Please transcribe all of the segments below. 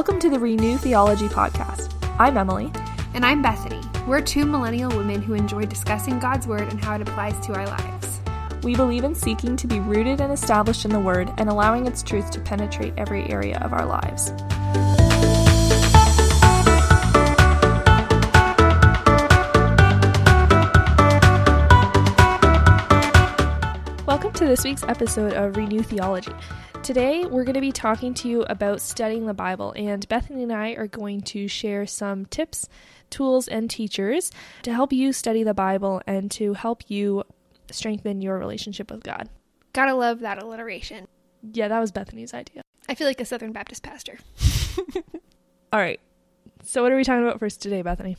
Welcome to the Renew Theology Podcast. I'm Emily. And I'm Bethany. We're two millennial women who enjoy discussing God's Word and how it applies to our lives. We believe in seeking to be rooted and established in the Word and allowing its truth to penetrate every area of our lives. To this week's episode of Renew Theology. Today, we're going to be talking to you about studying the Bible, and Bethany and I are going to share some tips, tools, and teachers to help you study the Bible and to help you strengthen your relationship with God. Gotta love that alliteration. Yeah, that was Bethany's idea. I feel like a Southern Baptist pastor. All right. So, what are we talking about first today, Bethany?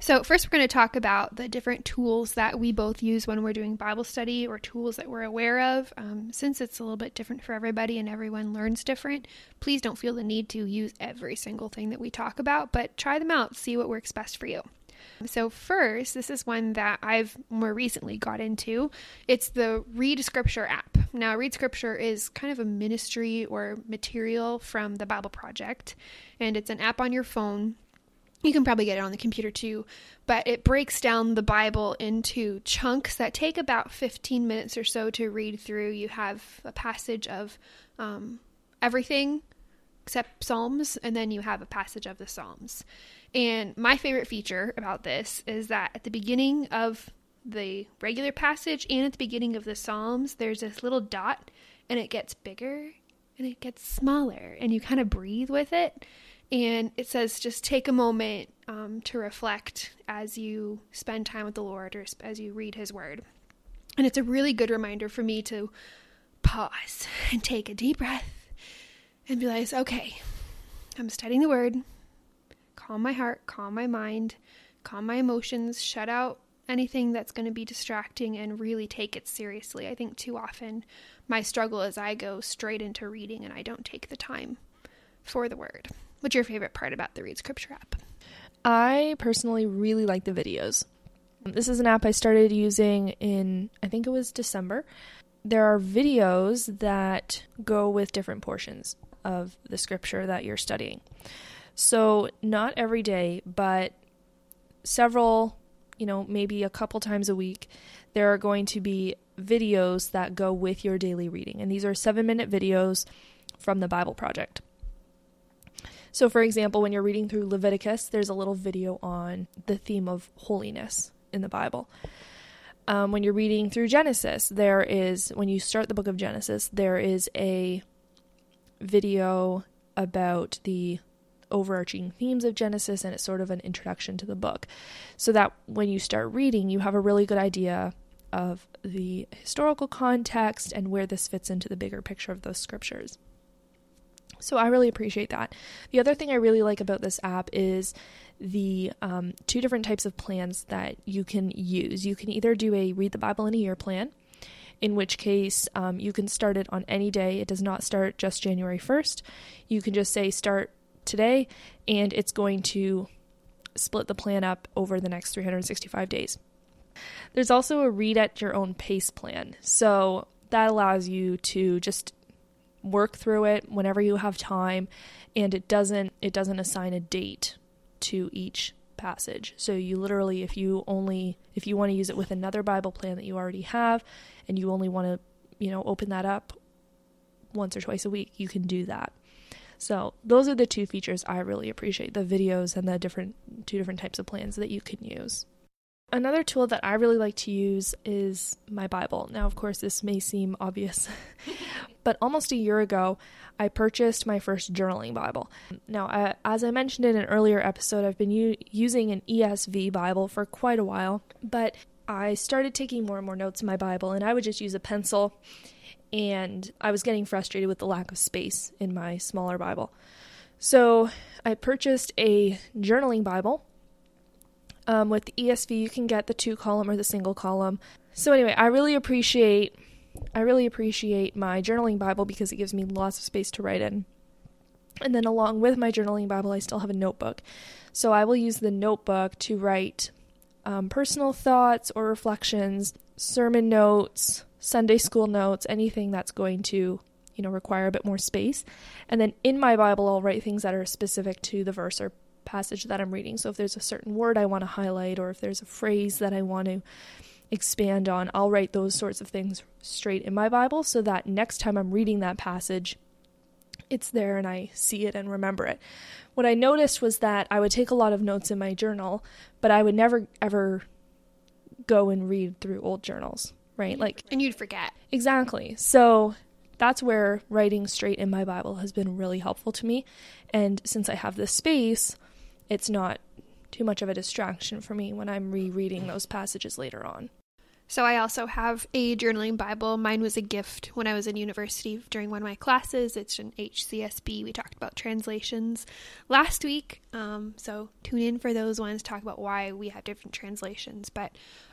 So, first, we're going to talk about the different tools that we both use when we're doing Bible study or tools that we're aware of. Um, since it's a little bit different for everybody and everyone learns different, please don't feel the need to use every single thing that we talk about, but try them out, see what works best for you. So, first, this is one that I've more recently got into. It's the Read Scripture app. Now, Read Scripture is kind of a ministry or material from the Bible Project, and it's an app on your phone you can probably get it on the computer too, but it breaks down the Bible into chunks that take about 15 minutes or so to read through. You have a passage of um, everything except Psalms, and then you have a passage of the Psalms. And my favorite feature about this is that at the beginning of the regular passage and at the beginning of the Psalms, there's this little dot, and it gets bigger and it gets smaller, and you kind of breathe with it and it says just take a moment um, to reflect as you spend time with the Lord or as you read His Word. And it's a really good reminder for me to pause and take a deep breath and be like, okay, I'm studying the Word. Calm my heart, calm my mind, calm my emotions, shut out anything that's going to be distracting and really take it seriously. I think too often my struggle is I go straight into reading and I don't take the time for the Word. What's your favorite part about the Read Scripture app? I personally really like the videos. This is an app I started using in, I think it was December. There are videos that go with different portions of the scripture that you're studying. So, not every day, but several, you know, maybe a couple times a week, there are going to be videos that go with your daily reading. And these are seven minute videos from the Bible Project. So, for example, when you're reading through Leviticus, there's a little video on the theme of holiness in the Bible. Um, when you're reading through Genesis, there is, when you start the book of Genesis, there is a video about the overarching themes of Genesis and it's sort of an introduction to the book. So that when you start reading, you have a really good idea of the historical context and where this fits into the bigger picture of those scriptures. So I really appreciate that. The other thing I really like about this app is the um, two different types of plans that you can use. You can either do a read the Bible in a year plan, in which case um, you can start it on any day. It does not start just January 1st. You can just say start today, and it's going to split the plan up over the next 365 days. There's also a read at your own pace plan. So that allows you to just work through it whenever you have time and it doesn't it doesn't assign a date to each passage. So you literally if you only if you want to use it with another Bible plan that you already have and you only want to, you know, open that up once or twice a week, you can do that. So those are the two features I really appreciate, the videos and the different two different types of plans that you can use. Another tool that I really like to use is my Bible. Now, of course, this may seem obvious, but almost a year ago, I purchased my first journaling Bible. Now, uh, as I mentioned in an earlier episode, I've been u- using an ESV Bible for quite a while, but I started taking more and more notes in my Bible, and I would just use a pencil, and I was getting frustrated with the lack of space in my smaller Bible. So I purchased a journaling Bible um, with the ESV, you can get the two column or the single column. So anyway, I really appreciate I really appreciate my journaling Bible because it gives me lots of space to write in. And then along with my journaling Bible, I still have a notebook. So I will use the notebook to write um, personal thoughts or reflections, sermon notes, Sunday school notes, anything that's going to you know, require a bit more space. And then in my Bible, I'll write things that are specific to the verse or passage that I'm reading. So if there's a certain word I want to highlight or if there's a phrase that I want to expand on, I'll write those sorts of things straight in my Bible so that next time I'm reading that passage, it's there and I see it and remember it. What I noticed was that I would take a lot of notes in my journal, but I would never ever go and read through old journals, right? Like and you'd forget. Exactly. So that's where writing straight in my Bible has been really helpful to me. And since I have this space, it's not too much of a distraction for me when I'm rereading those passages later on. So I also have a journaling Bible. Mine was a gift when I was in university during one of my classes. It's an HCSB. We talked about translations last week. Um, so tune in for those ones. Talk about why we have different translations. But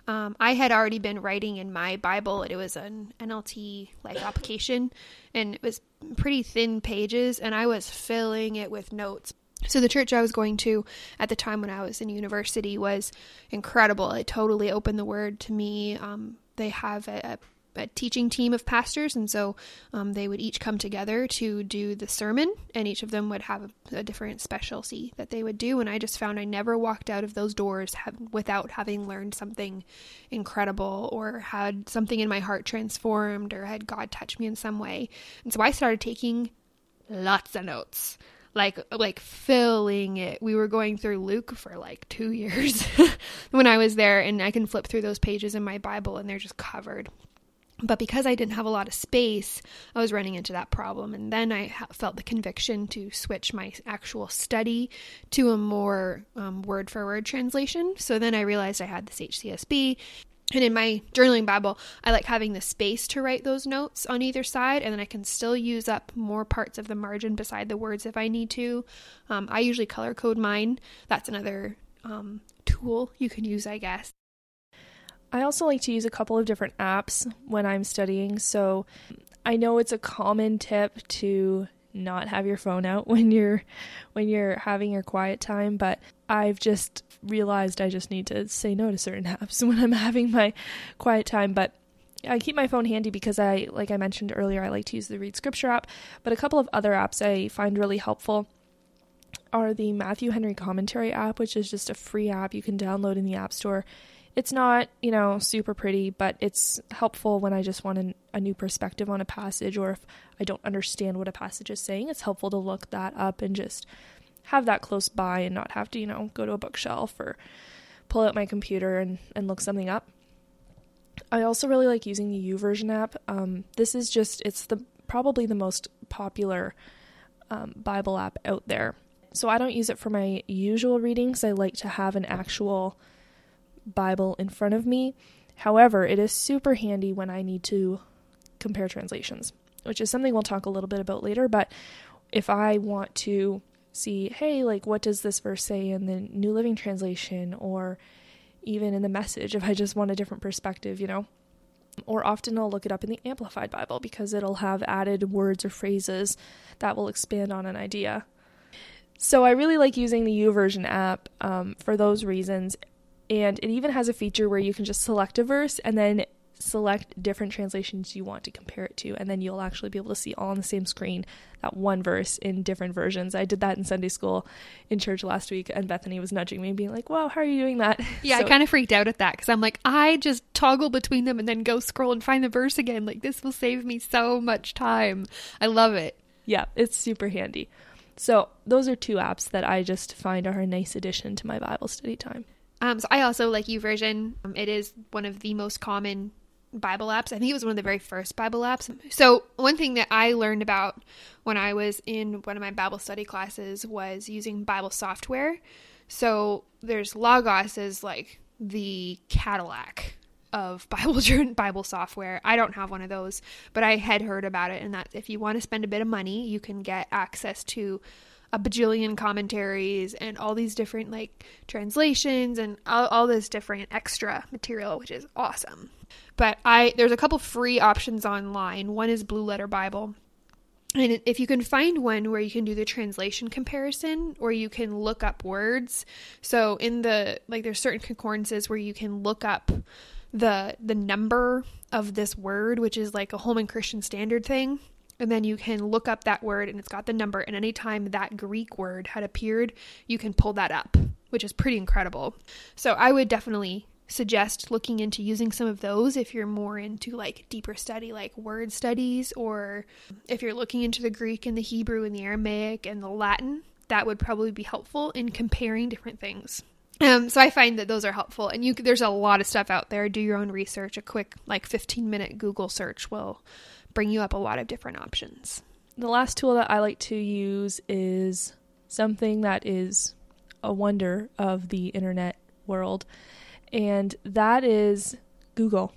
um, I had already been writing in my Bible. It was an NLT Life Application, and it was pretty thin pages, and I was filling it with notes. So the church I was going to at the time when I was in university was incredible. It totally opened the word to me. Um, they have a, a, a, teaching team of pastors, and so um, they would each come together to do the sermon, and each of them would have a, a, different specialty that they would do. And I just found I never walked out of those doors without having learned something incredible or had something in my heart transformed or had God touch me in some way. And so I started taking lots of notes like like filling it. We were going through Luke for like 2 years when I was there and I can flip through those pages in my Bible and they're just covered. But because I didn't have a lot of space, I was running into that problem. And then I felt the conviction to switch my actual study to a more um, word for word translation. So then I realized I had this HCSB and in my journaling Bible, I like having the space to write those notes on either side, and then I can still use up more parts of the margin beside the words if I need to. Um, I usually color code mine. That's another um, tool you can use, I guess. I also like to use a couple of different apps when I'm studying. So I know it's a common tip to not have your phone out when you're when you're having your quiet time, but I've just realized I just need to say no to certain apps when I'm having my quiet time, but I keep my phone handy because I like I mentioned earlier I like to use the Read Scripture app, but a couple of other apps I find really helpful are the Matthew Henry Commentary app, which is just a free app you can download in the App Store it's not, you know, super pretty, but it's helpful when I just want an, a new perspective on a passage or if I don't understand what a passage is saying. It's helpful to look that up and just have that close by and not have to, you know, go to a bookshelf or pull out my computer and, and look something up. I also really like using the YouVersion app. Um, this is just, it's the probably the most popular um, Bible app out there. So I don't use it for my usual readings. I like to have an actual Bible in front of me. However, it is super handy when I need to compare translations, which is something we'll talk a little bit about later. But if I want to see, hey, like, what does this verse say in the New Living Translation or even in the message, if I just want a different perspective, you know? Or often I'll look it up in the Amplified Bible because it'll have added words or phrases that will expand on an idea. So I really like using the YouVersion app um, for those reasons. And it even has a feature where you can just select a verse and then select different translations you want to compare it to. And then you'll actually be able to see all on the same screen that one verse in different versions. I did that in Sunday school in church last week, and Bethany was nudging me, being like, Wow, how are you doing that? Yeah, so, I kind of freaked out at that because I'm like, I just toggle between them and then go scroll and find the verse again. Like, this will save me so much time. I love it. Yeah, it's super handy. So, those are two apps that I just find are a nice addition to my Bible study time. Um, so I also like YouVersion. Um, it is one of the most common Bible apps. I think it was one of the very first Bible apps. So one thing that I learned about when I was in one of my Bible study classes was using Bible software. So there's Logos is like the Cadillac of Bible Bible software. I don't have one of those, but I had heard about it and that if you want to spend a bit of money, you can get access to a bajillion commentaries and all these different like translations and all, all this different extra material which is awesome. But i there's a couple free options online. One is blue letter bible. And if you can find one where you can do the translation comparison or you can look up words. So in the like there's certain concordances where you can look up the the number of this word which is like a holman christian standard thing and then you can look up that word and it's got the number and anytime that greek word had appeared you can pull that up which is pretty incredible so i would definitely suggest looking into using some of those if you're more into like deeper study like word studies or if you're looking into the greek and the hebrew and the aramaic and the latin that would probably be helpful in comparing different things um, so I find that those are helpful, and you there's a lot of stuff out there. Do your own research. A quick like 15 minute Google search will bring you up a lot of different options. The last tool that I like to use is something that is a wonder of the internet world, and that is Google.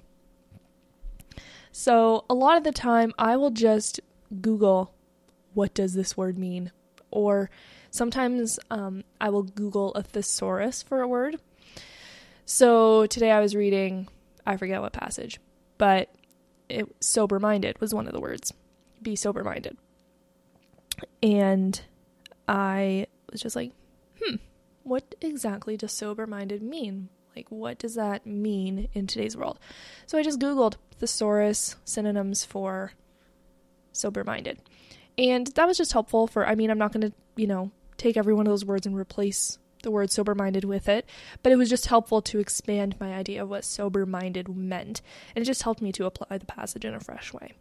So, a lot of the time, I will just Google, what does this word mean? Or Sometimes um, I will Google a thesaurus for a word. So today I was reading, I forget what passage, but it sober minded was one of the words. Be sober minded. And I was just like, hmm, what exactly does sober minded mean? Like, what does that mean in today's world? So I just Googled thesaurus synonyms for sober minded. And that was just helpful for, I mean, I'm not going to, you know, take every one of those words and replace the word sober minded with it, but it was just helpful to expand my idea of what sober minded meant, and it just helped me to apply the passage in a fresh way.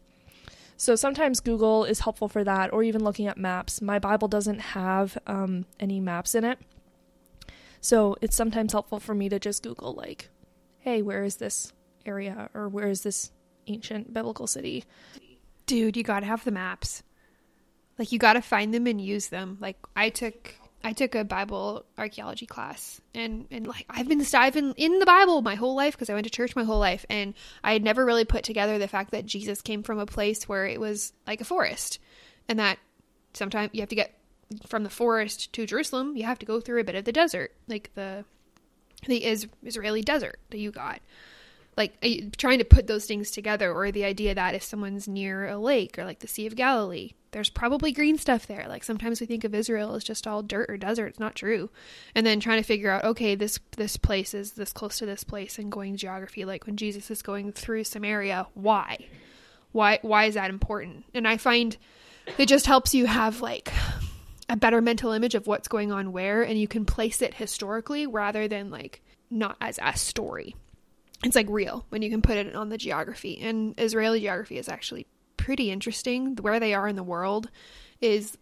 So sometimes Google is helpful for that, or even looking at maps. My Bible doesn't have um, any maps in it, so it's sometimes helpful for me to just Google, like, hey, where is this area, or where is this ancient biblical city? Dude, you gotta have the maps. Like you got to find them and use them. Like I took I took a Bible archaeology class, and and like I've been I've been in the Bible my whole life because I went to church my whole life, and I had never really put together the fact that Jesus came from a place where it was like a forest, and that sometimes you have to get from the forest to Jerusalem, you have to go through a bit of the desert, like the the is- Israeli desert that you got. Like trying to put those things together or the idea that if someone's near a lake or like the sea of galilee there's probably green stuff there. Like sometimes we think of israel as just all dirt or desert. It's not true. And then trying to figure out okay this this place is this close to this place and going geography. Like when jesus is going through samaria why? Why why is that important? And i find it just helps you have like a better mental image of what's going on where and you can place it historically rather than like not as a story. It's like real when you can put it on the geography. And Israeli geography is actually pretty interesting. Where they are in the world is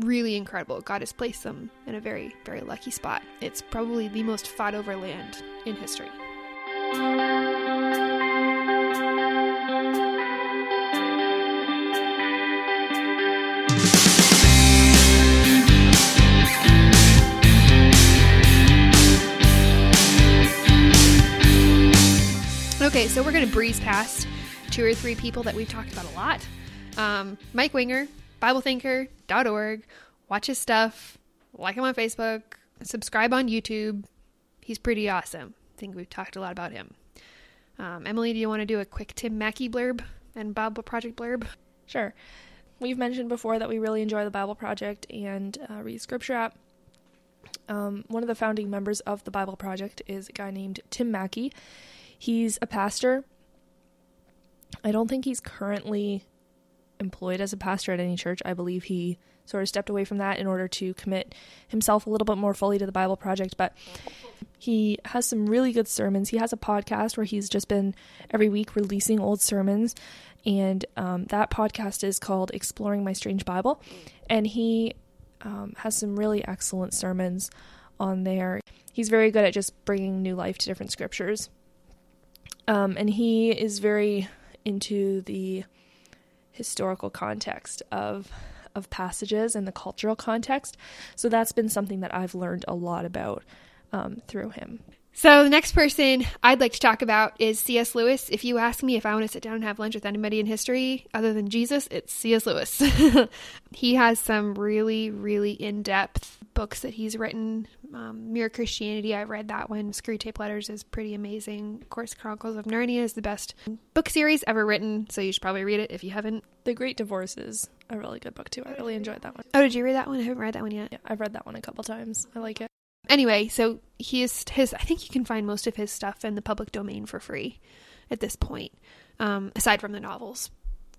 really incredible. God has placed them in a very, very lucky spot. It's probably the most fought over land in history. Okay, so we're going to breeze past two or three people that we've talked about a lot. Um, Mike Winger, BibleThinker.org. Watch his stuff, like him on Facebook, subscribe on YouTube. He's pretty awesome. I think we've talked a lot about him. Um, Emily, do you want to do a quick Tim Mackie blurb and Bible Project blurb? Sure. We've mentioned before that we really enjoy the Bible Project and uh, Read Scripture app. Um, one of the founding members of the Bible Project is a guy named Tim Mackie. He's a pastor. I don't think he's currently employed as a pastor at any church. I believe he sort of stepped away from that in order to commit himself a little bit more fully to the Bible Project. But he has some really good sermons. He has a podcast where he's just been every week releasing old sermons. And um, that podcast is called Exploring My Strange Bible. And he um, has some really excellent sermons on there. He's very good at just bringing new life to different scriptures. Um, and he is very into the historical context of of passages and the cultural context. So that's been something that I've learned a lot about um, through him. So the next person I'd like to talk about is C.S. Lewis. If you ask me if I want to sit down and have lunch with anybody in history other than Jesus, it's C.S. Lewis. he has some really, really in-depth books that he's written. Um, Mere Christianity, I read that one. Screwtape Letters is pretty amazing. Of course, Chronicles of Narnia is the best book series ever written, so you should probably read it if you haven't. The Great Divorce is a really good book too. I really enjoyed that one. Oh, did you read that one? I haven't read that one yet. Yeah, I've read that one a couple times. I like it anyway, so he's his. I think you can find most of his stuff in the public domain for free at this point, um, aside from the novels.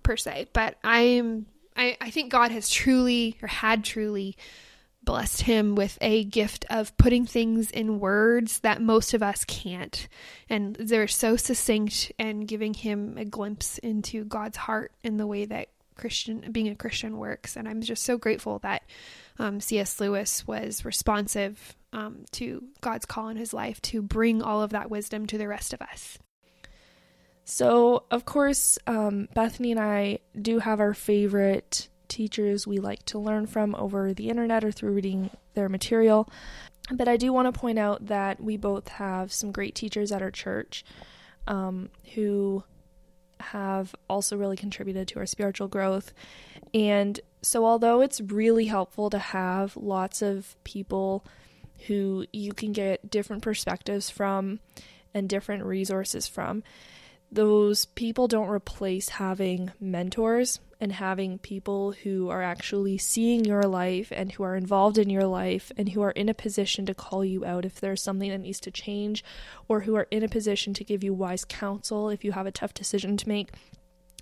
per se, but I'm I, I think God has truly or had truly blessed him with a gift of putting things in words that most of us can't. And they're so succinct and giving him a glimpse into God's heart and the way that Christian being a Christian works. And I'm just so grateful that um, C.S. Lewis was responsive um, to God's call in his life to bring all of that wisdom to the rest of us. So, of course, um, Bethany and I do have our favorite teachers we like to learn from over the internet or through reading their material. But I do want to point out that we both have some great teachers at our church um, who have also really contributed to our spiritual growth. And so, although it's really helpful to have lots of people who you can get different perspectives from and different resources from, those people don't replace having mentors and having people who are actually seeing your life and who are involved in your life and who are in a position to call you out if there's something that needs to change or who are in a position to give you wise counsel if you have a tough decision to make.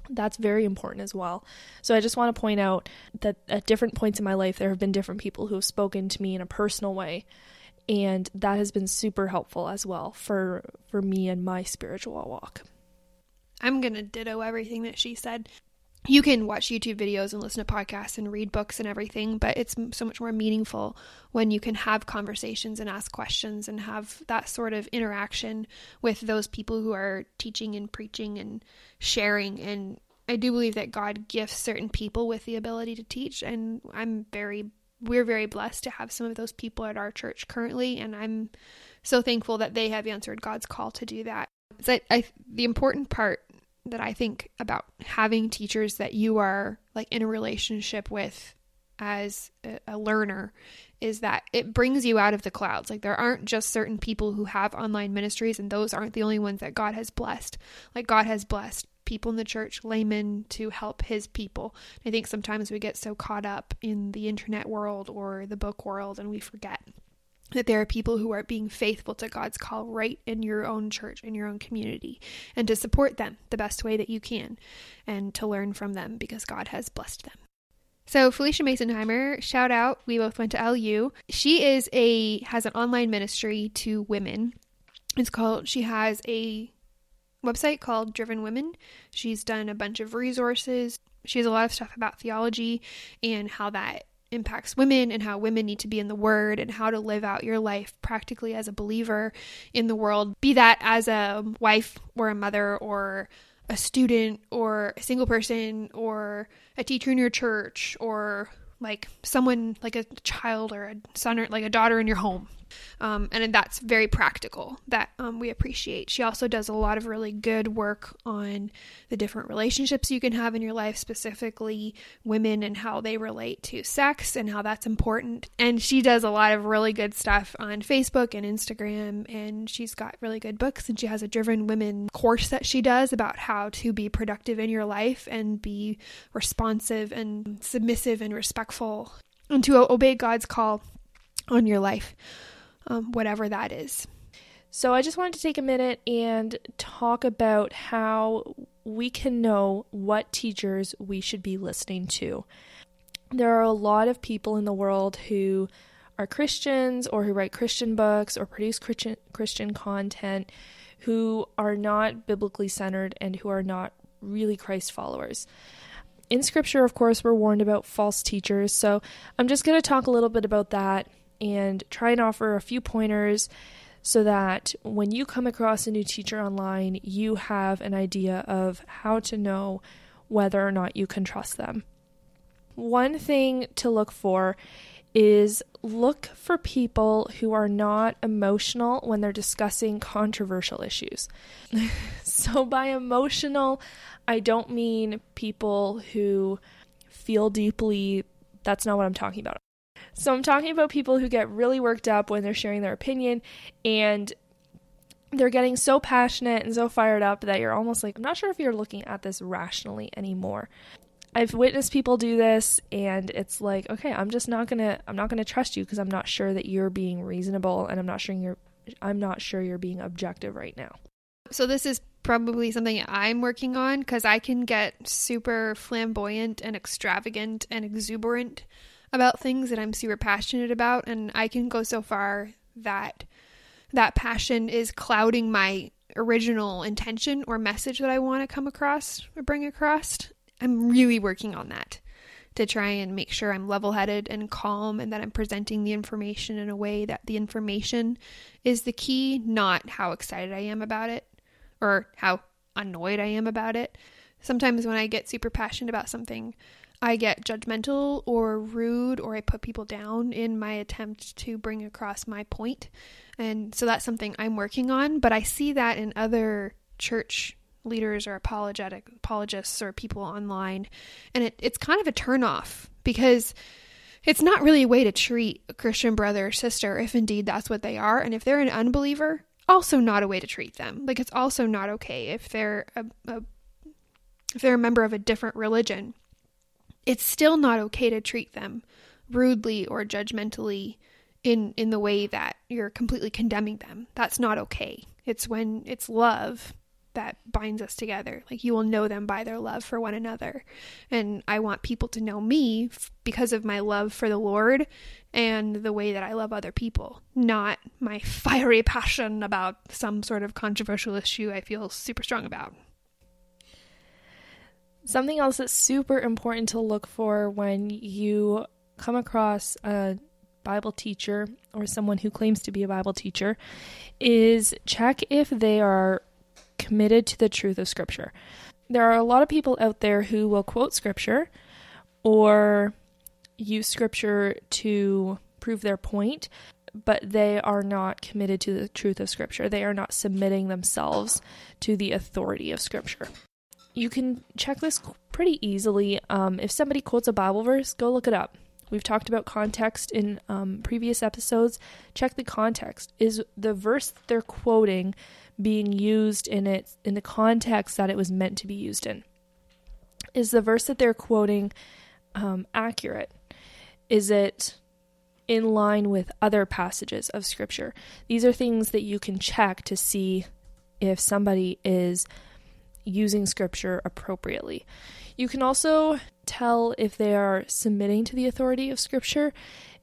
That's very important as well. So, I just want to point out that at different points in my life, there have been different people who have spoken to me in a personal way and that has been super helpful as well for for me and my spiritual walk. I'm going to ditto everything that she said. You can watch YouTube videos and listen to podcasts and read books and everything, but it's so much more meaningful when you can have conversations and ask questions and have that sort of interaction with those people who are teaching and preaching and sharing. And I do believe that God gifts certain people with the ability to teach, and I'm very we're very blessed to have some of those people at our church currently, and I'm so thankful that they have answered God's call to do that. So I, the important part that I think about having teachers that you are like in a relationship with as a, a, learner is that it brings you out of the clouds. Like there aren't just certain people who have online ministries and those aren't the only ones that God has blessed. Like God has blessed people in the church, laymen to help his people. I think sometimes we get so caught up in the internet world or the book world and we forget that there are people who are being faithful to God's call right in your own church, in your own community, and to support them the best way that you can and to learn from them because God has blessed them. So Phylicia Masonheimer, shout out. We both went to LU. She is a has an online ministry to women. It's called she has a website called Driven Women. She's done a bunch of resources. She has a lot of stuff about theology and how that impacts women and how women need to be in the word and how to live out your life practically as a believer in the world, be that as a wife or a mother or a student or a single person or a teacher in your church or like someone like a child or a son or like a daughter in your home um, and that's very practical that um, we appreciate. She also does a lot of really good work on the different relationships you can have in your life, specifically women and how they relate to sex and how that's important. And she does a lot of really good stuff on Facebook and Instagram. And she's got really good books. And she has a Driven Women course that she does about how to be productive in your life and be responsive and submissive and respectful and to obey God's call on your life um, whatever that is. So, I just wanted to take a minute and talk about how we can know what teachers we should be listening to. There are a lot of people in the world who are Christians or who write Christian books or produce Christian, Christian content who are not biblically centered and who are not really Christ followers. In scripture, of course, we're warned about false teachers, so I'm just going to talk a little bit about that and try and offer a few pointers so that when you come across a new teacher online, you have an idea of how to know whether or not you can trust them. One thing to look for is look for people who are not emotional when they're discussing controversial issues. so, by emotional, I don't mean people who feel deeply. That's not what I'm talking about. So I'm talking about people who get really worked up when they're sharing their opinion and they're getting so passionate and so fired up that you're almost like, I'm not sure if you're looking at this rationally anymore. I've witnessed people do this and it's like, okay, I'm just not going to I'm not going to trust you because I'm not sure that you're being reasonable and I'm not sure you're I'm not sure you're being objective right now. So, this is probably something I'm working on because I can get super flamboyant and extravagant and exuberant about things that I'm super passionate about. And I can go so far that that passion is clouding my original intention or message that I want to come across or bring across. I'm really working on that to try and make sure I'm level headed and calm and that I'm presenting the information in a way that the information is the key, not how excited I am about it or how annoyed I am about it. Sometimes when I get super passionate about something, I get judgmental or rude or I put people down in my attempt to bring across my point. And so that's something I'm working on, but I see that in other church leaders or apologetic apologists or people online. And it, it's kind of a turnoff because it's not really a way to treat a christian brother or sister if indeed that's what they are. And if they're an unbeliever also not a way to treat them. Like it's also not okay if they're a, a if they're a member of a different religion it's still not okay to treat them rudely or judgmentally in in the way that you're completely condemning them that's not okay it's when it's love that binds us together. Like you will know them by their love for one another. And I want people to know me f- because of my love for the Lord and the way that I love other people, not my fiery passion about some sort of controversial issue I feel super strong about. Something else that's super important to look for when you come across a Bible teacher or someone who claims to be a Bible teacher is check if they are committed to the truth of Scripture. There are a lot of people out there who will quote Scripture or use Scripture to prove their point, but they are not committed to the truth of Scripture. They are not submitting themselves to the authority of Scripture. You can check this pretty easily. Um, if somebody quotes a Bible verse, go look it up. We've talked about context in um, previous episodes. Check the context. Is the verse they're quoting being used in it in the context that it was meant to be used in? Is the verse that they're quoting um, accurate? Is it in line with other passages of Scripture? These are things that you can check to see if somebody is using Scripture appropriately. You can also tell if they are submitting to the authority of Scripture,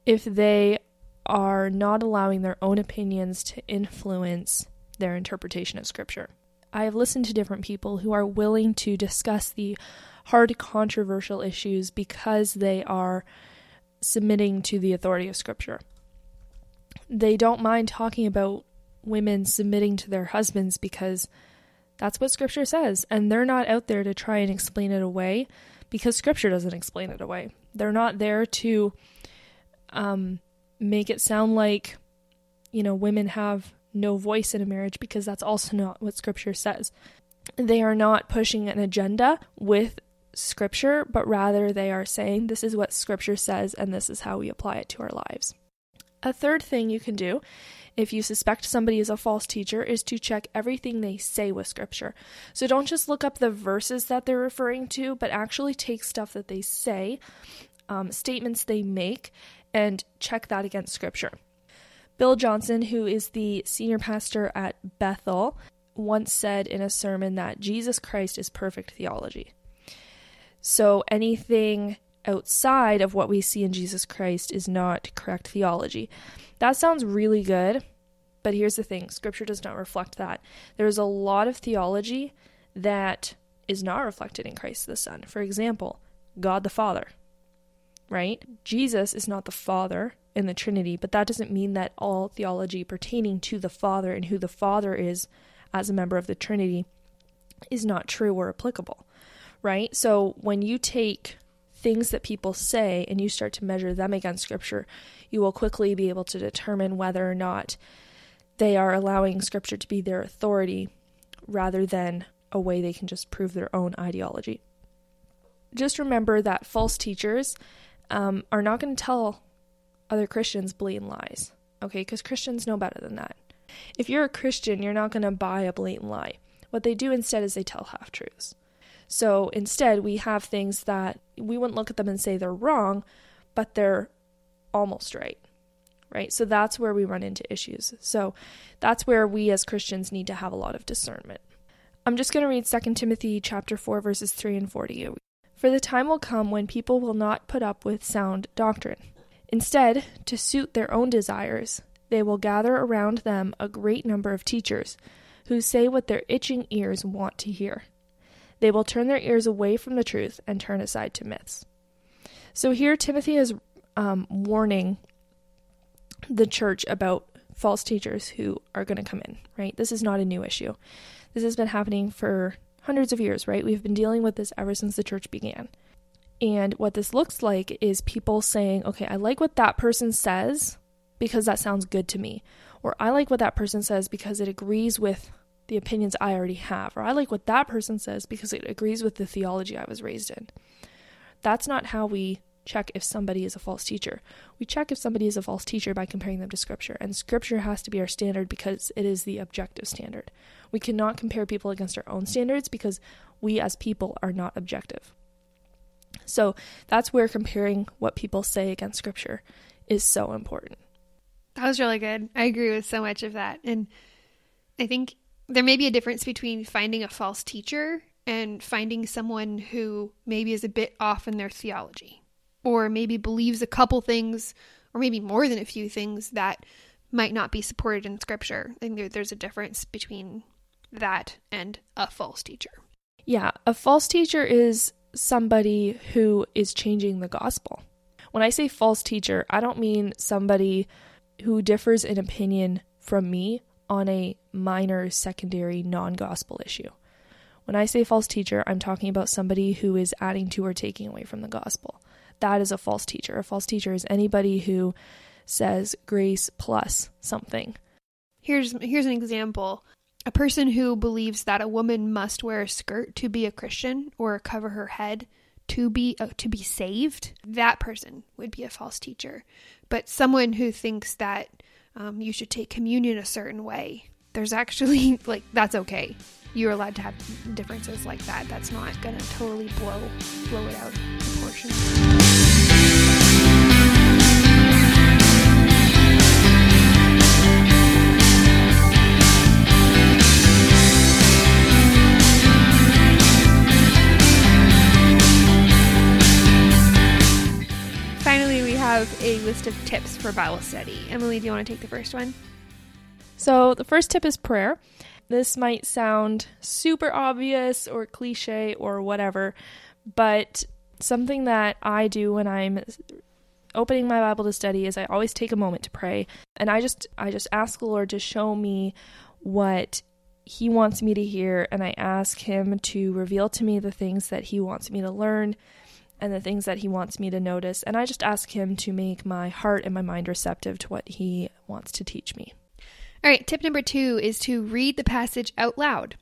if they are not allowing their own opinions to influence their interpretation of Scripture. I have listened to different people who are willing to discuss the hard, controversial issues because they are submitting to the authority of Scripture. They don't mind talking about women submitting to their husbands because that's what Scripture says, and they're not out there to try and explain it away because Scripture doesn't explain it away. They're not there to um, make it sound like, you know, women have no voice in a marriage because that's also not what scripture says. They are not pushing an agenda with scripture, but rather they are saying this is what scripture says and this is how we apply it to our lives. A third thing you can do if you suspect somebody is a false teacher is to check everything they say with scripture. So don't just look up the verses that they're referring to, but actually take stuff that they say, um, statements they make, and check that against scripture. Bill Johnson, who is the senior pastor at Bethel, once said in a sermon that Jesus Christ is perfect theology. So anything outside of what we see in Jesus Christ is not correct theology. That sounds really good, but here's the thing scripture does not reflect that. There's a lot of theology that is not reflected in Christ the Son. For example, God the Father, right? Jesus is not the Father in the Trinity, but that doesn't mean that all theology pertaining to the Father and who the Father is as a member of the Trinity is not true or applicable, right? So when you take things that people say and you start to measure them against Scripture, you will quickly be able to determine whether or not they are allowing Scripture to be their authority rather than a way they can just prove their own ideology. Just remember that false teachers um, are not going to tell other Christians blatant lies, okay? Because Christians know better than that. If you're a Christian, you're not going to buy a blatant lie. What they do instead is they tell half truths. So instead, we have things that we wouldn't look at them and say they're wrong, but they're almost right. right? So that's where we run into issues. So that's where we as Christians need to have a lot of discernment. I'm just going to read 2 Timothy chapter 4 verses 3 and 40. For the time will come when people will not put up with sound doctrine. Instead, to suit their own desires, they will gather around them a great number of teachers who say what their itching ears want to hear. They will turn their ears away from the truth and turn aside to myths. So here, Timothy is um, warning the church about false teachers who are going to come in, right? This is not a new issue. This has been happening for hundreds of years, right? We've been dealing with this ever since the church began. And what this looks like is people saying, okay, I like what that person says because that sounds good to me. Or I like what that person says because it agrees with the opinions I already have. Or I like what that person says because it agrees with the theology I was raised in. That's not how we check if somebody is a false teacher. We check if somebody is a false teacher by comparing them to Scripture, and Scripture has to be our standard because it is the objective standard. We cannot compare people against our own standards because we as people are not objective. So that's where comparing what people say against Scripture is so important. That was really good. I agree with so much of that. And I think there may be a difference between finding a false teacher and finding someone who maybe is a bit off in their theology or maybe believes a couple things or maybe more than a few things that might not be supported in scripture. I think there's a difference between that and a false teacher. Yeah, a false teacher is somebody who is changing the gospel. When I say false teacher, I don't mean somebody who differs in opinion from me on a minor, secondary, non gospel issue. When I say false teacher, I'm talking about somebody who is adding to or taking away from the gospel. That is a false teacher. A false teacher is anybody who says grace plus something. Here's here's an example. A person who believes that a woman must wear a skirt to be a Christian or cover her head to be uh, to be saved, that person would be a false teacher. But someone who thinks that um, you should take communion a certain way, there's actually like that's okay. You're allowed to have differences like that. That's not gonna totally blow blow it out of proportion. A list of tips for Bible study. Emily, do you want to take the first one? So, the first tip is prayer. This might sound super obvious or cliche or whatever, but something that I do when I'm opening my Bible to study is I always take a moment to pray and I just I just ask the Lord to show me what he wants me to hear and I ask him to reveal to me the things that he wants me to learn and the things that he wants me to notice. And I just ask him to make my heart and my mind receptive to what he wants to teach me. All right, tip number two is to read the passage out loud.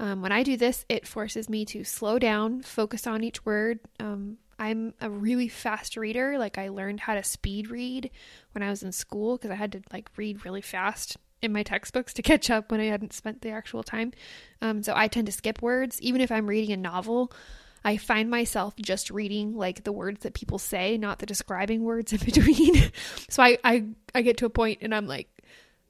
Um, when I do this, it forces me to slow down, focus on each word. Um, I'm a really fast reader. Like I learned how to speed read when I was in school because I had to like read really fast in my textbooks to catch up when I hadn't spent the actual time. Um, so I tend to skip words, even if I'm reading a novel. I find myself just reading like the words that people say, not the describing words in between. so I, I I get to a point and I'm like,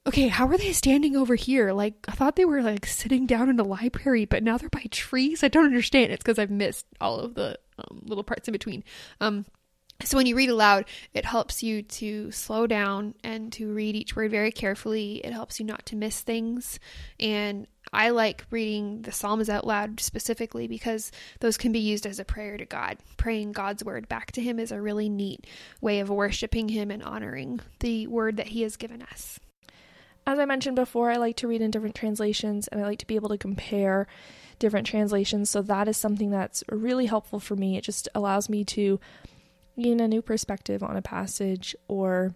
okay, how are they standing over here? Like I thought they were like sitting down in the library, but now they're by trees. I don't understand. It's because I've missed all of the um, little parts in between. Um, so when you read aloud, it helps you to slow down and to read each word very carefully. It helps you not to miss things. And I like reading the Psalms out loud specifically because those can be used as a prayer to God. Praying God's word back to Him is a really neat way of worshiping Him and honoring the word that He has given us. As I mentioned before, I like to read in different translations and I like to be able to compare different translations. So that is something that's really helpful for me. It just allows me to gain a new perspective on a passage or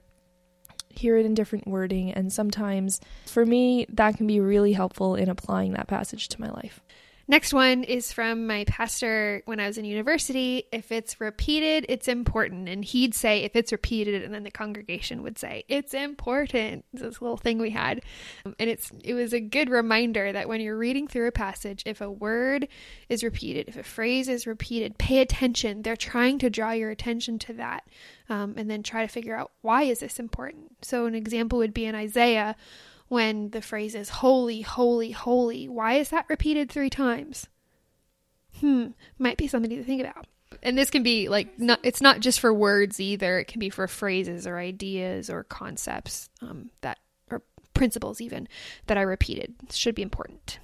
hear it in different wording. And sometimes for me, that can be really helpful in applying that passage to my life. Next one is from my pastor when I was in university. If it's repeated, it's important. And he'd say, if it's repeated, and then the congregation would say, it's important. This little thing we had. And it's it was a good reminder that when you're reading through a passage, if a word is repeated, if a phrase is repeated, pay attention. They're trying to draw your attention to that. Um, and then try to figure out why is this important. So an example would be in Isaiah when the phrase is holy, holy, holy. Why is that repeated three times? Hmm, might be something to think about. And this can be like not it's not just for words either. It can be for phrases or ideas or concepts um, that or principles even that I repeated. Should be important.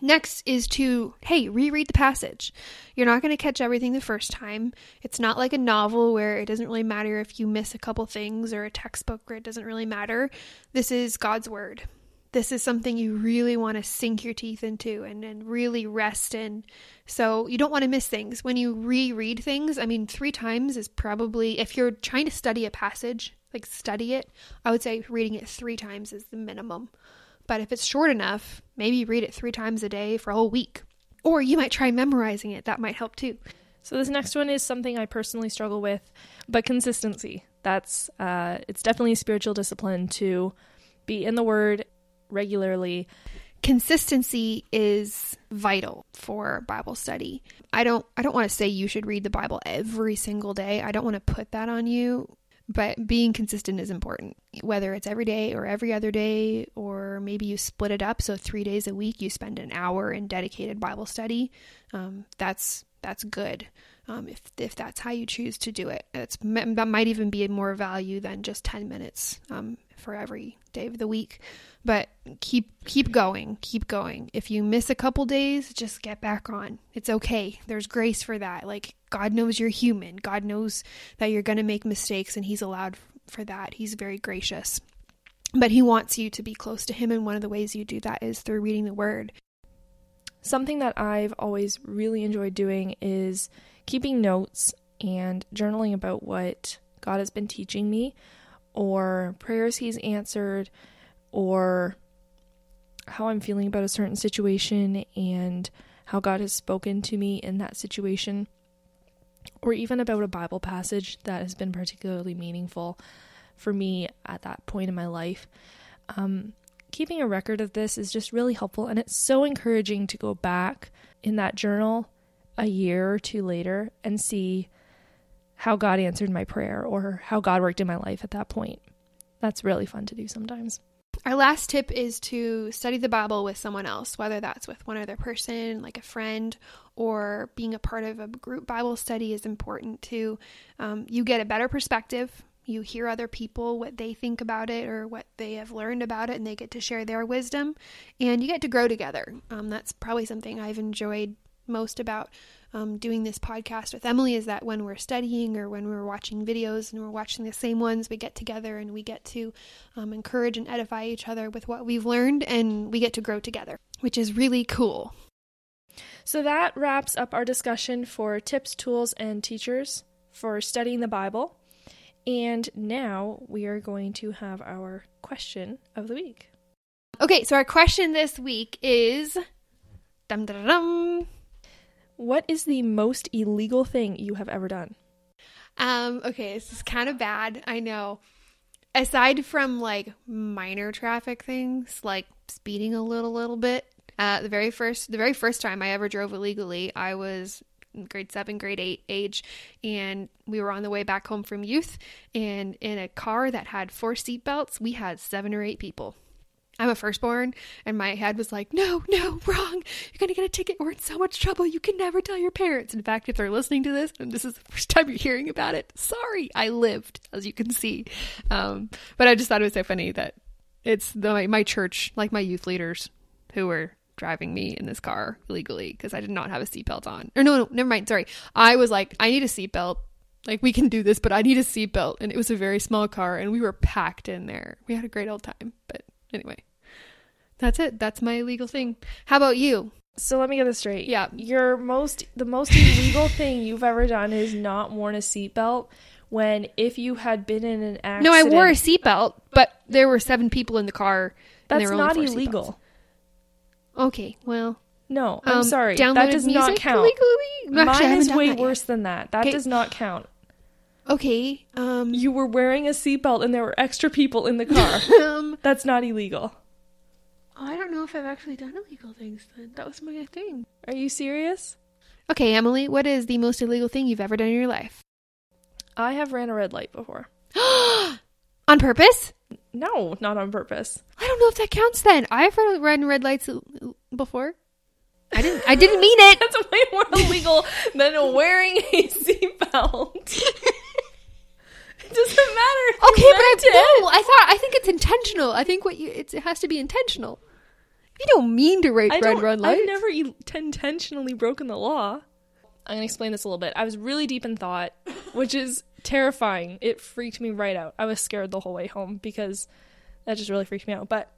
Next is to, hey, reread the passage. You're not going to catch everything the first time. It's not like a novel where it doesn't really matter if you miss a couple things or a textbook where it doesn't really matter. This is God's Word. This is something you really want to sink your teeth into and, and really rest in. So you don't want to miss things. When you reread things, I mean, three times is probably, if you're trying to study a passage, like study it, I would say reading it three times is the minimum. But if it's short enough, maybe read it three times a day for a whole week. Or you might try memorizing it. That might help too. So this next one is something I personally struggle with, but consistency. That's uh, it's definitely a spiritual discipline to be in the Word regularly. Consistency is vital for Bible study. I don't I don't want to say you should read the Bible every single day. I don't want to put that on you but being consistent is important. Whether it's every day or every other day or maybe you split it up so three days a week you spend an hour in dedicated bible study um, that's that's good um, if, if that's how you choose to do it. It's, that might even be more value than just 10 minutes um, for every day of the week. But keep keep going keep going. If you miss a couple days just get back on. It's okay. There's grace for that. Like god knows you're human. God knows that you're going to make mistakes and he's allowed for that. He's very gracious. But he wants you to be close to him and one of the ways you do that is through reading the word. Something that i've always really enjoyed doing is keeping notes and journaling about what god has been teaching me or prayers he's answered or how I'm feeling about a certain situation and how God has spoken to me in that situation, or even about a Bible passage that has been particularly meaningful for me at that point in my life. Um, keeping a record of this is just really helpful, and it's so encouraging to go back in that journal a year or two later and see how God answered my prayer or how God worked in my life at that point. That's really fun to do sometimes. Our last tip is to study the Bible with someone else, whether that's with one other person, like a friend, or being a part of a group Bible study is important too. Um, you get a better perspective. You hear other people, what they think about it or what they have learned about it, and they get to share their wisdom, and you get to grow together. Um, that's probably something I've enjoyed most about um, doing this podcast with Emily is that when we're studying or when we're watching videos and we're watching the same ones, we get together and we get to um, encourage and edify each other with what we've learned and we get to grow together, which is really cool. So that wraps up our discussion for tips, tools, and teachers for studying the Bible. And now we are going to have our question of the week. Okay, so our question this week is dum dum dum. What is the most illegal thing you have ever done? Um, okay, this is kind of bad. I know. Aside from like minor traffic things, like speeding a little little bit, uh, the very first the very first time I ever drove illegally, I was grade seven, grade eight age, and we were on the way back home from youth, and in a car that had four seatbelts, we had seven or eight people. I'm a firstborn, and my head was like, no, no, wrong. You're going to get a ticket. We're in so much trouble. You can never tell your parents. In fact, if they're listening to this, and this is the first time you're hearing about it, sorry, I lived, as you can see. Um, but I just thought it was so funny that it's the, my, my church, like my youth leaders, who were driving me in this car illegally because I did not have a seatbelt on. Or no, no, never mind. Sorry. I was like, I need a seatbelt. Like, we can do this, but I need a seatbelt. And it was a very small car, and we were packed in there. We had a great old time. But anyway. That's it. That's my illegal thing. How about you? So let me get this straight. Yeah. Your most the most illegal thing you've ever done is not worn a seatbelt when if you had been in an accident No, I wore a seatbelt, but there were seven people in the car. That's not illegal. Okay, well, No, I'm Um, sorry. That does not count. illegally? Actually, Mine is way yet. worse than that. That Okay. does not count. Okay. Um. You were wearing a seatbelt and there were extra people in the car. um. That's not illegal. I don't know if I've actually done illegal things. Then that was my thing. Are you serious? Okay, Emily. What is the most illegal thing you've ever done in your life? I have ran a red light before. On purpose? No, not on purpose. I don't know if that counts. Then I've run run red lights before. I didn't. I didn't mean it. That's way more illegal than wearing a seatbelt. it doesn't matter. Okay, but I it. no. I thought. I think it's intentional. I think what you it's, it has to be intentional. You don't mean to rate red don't, lights. I've never e- intentionally broken the law. I'm gonna explain this a little bit. I was really deep in thought, which is terrifying. It freaked me right out. I was scared the whole way home because that just really freaked me out. But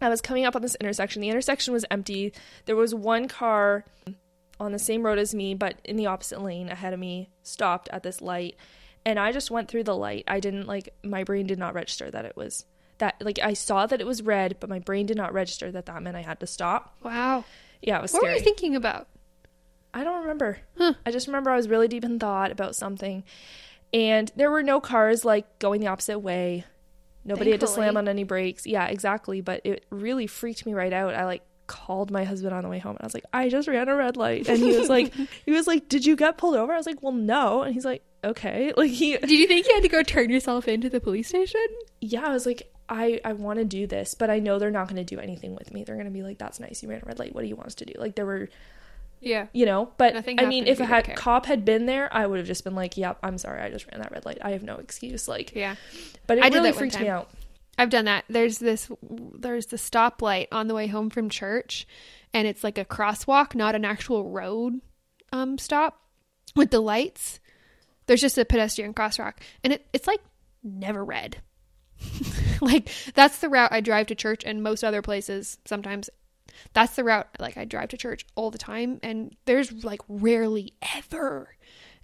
I was coming up on this intersection. The intersection was empty. There was one car on the same road as me, but in the opposite lane ahead of me, stopped at this light. And I just went through the light. I didn't like, my brain did not register that it was that, like, I saw that it was red, but my brain did not register that that meant I had to stop. Wow. Yeah, it was What were you thinking about? I don't remember. Huh. I just remember I was really deep in thought about something. And there were no cars like going the opposite way. Nobody had to slam on any brakes. Yeah, exactly. But it really freaked me right out. I like called my husband on the way home and I was like, I just ran a red light. And he was like, he was like, Did you get pulled over? I was like, Well, no. And he's like, Okay. Like he, Did you think you had to go turn yourself into the police station? yeah, I was like, I, I want to do this, but I know they're not going to do anything with me. They're going to be like, That's nice. You ran a red light. What do you want us to do? Like there were Yeah. you know but Nothing i mean if a cop had been there i would have just been like yep i'm sorry i just ran that red light i have no excuse like Yeah. but it I really freaked me out I've done that. There's this there's the stoplight on the way home from church and it's like a crosswalk, not an actual road um stop with the lights. There's just a pedestrian crosswalk and it, it's like never red. like that's the route I drive to church and most other places sometimes that's the route like I drive to church all the time and there's like rarely ever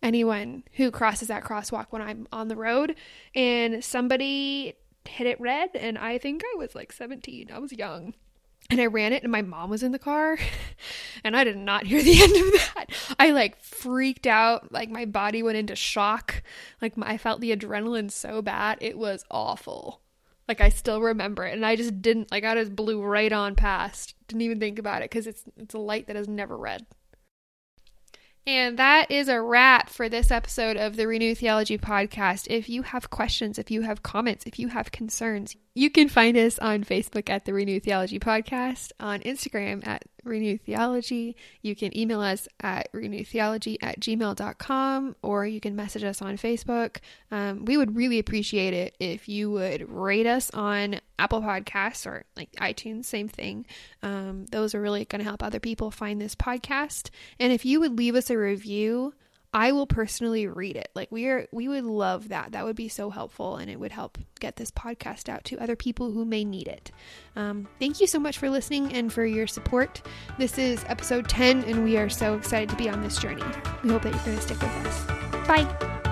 anyone who crosses that crosswalk when I'm on the road and somebody hit it red and I think I was like 17. I was young. And I ran it and my mom was in the car and I did not hear the end of that. I like freaked out, like my body went into shock. Like my, I felt the adrenaline so bad. It was awful. Like I still remember it and I just didn't like I just blew right on past. Didn't even think about it cuz it's it's a light that is never red. And that is a wrap for this episode of the Renew Theology podcast. If you have questions, if you have comments, if you have concerns, you can find us on Facebook at the Renew Theology podcast, on Instagram at Renew Theology. You can email us at renewtheology at gmail.com or you can message us on Facebook. Um, we would really appreciate it if you would rate us on Apple Podcasts or like iTunes, same thing. Um, those are really going to help other people find this podcast. And if you would leave us a review, I will personally read it. Like we are we would love that. That would be so helpful and it would help get this podcast out to other people who may need it. Um, thank you so much for listening and for your support. This is episode 10 and we are so excited to be on this journey. We hope that you're going to stick with us. Bye.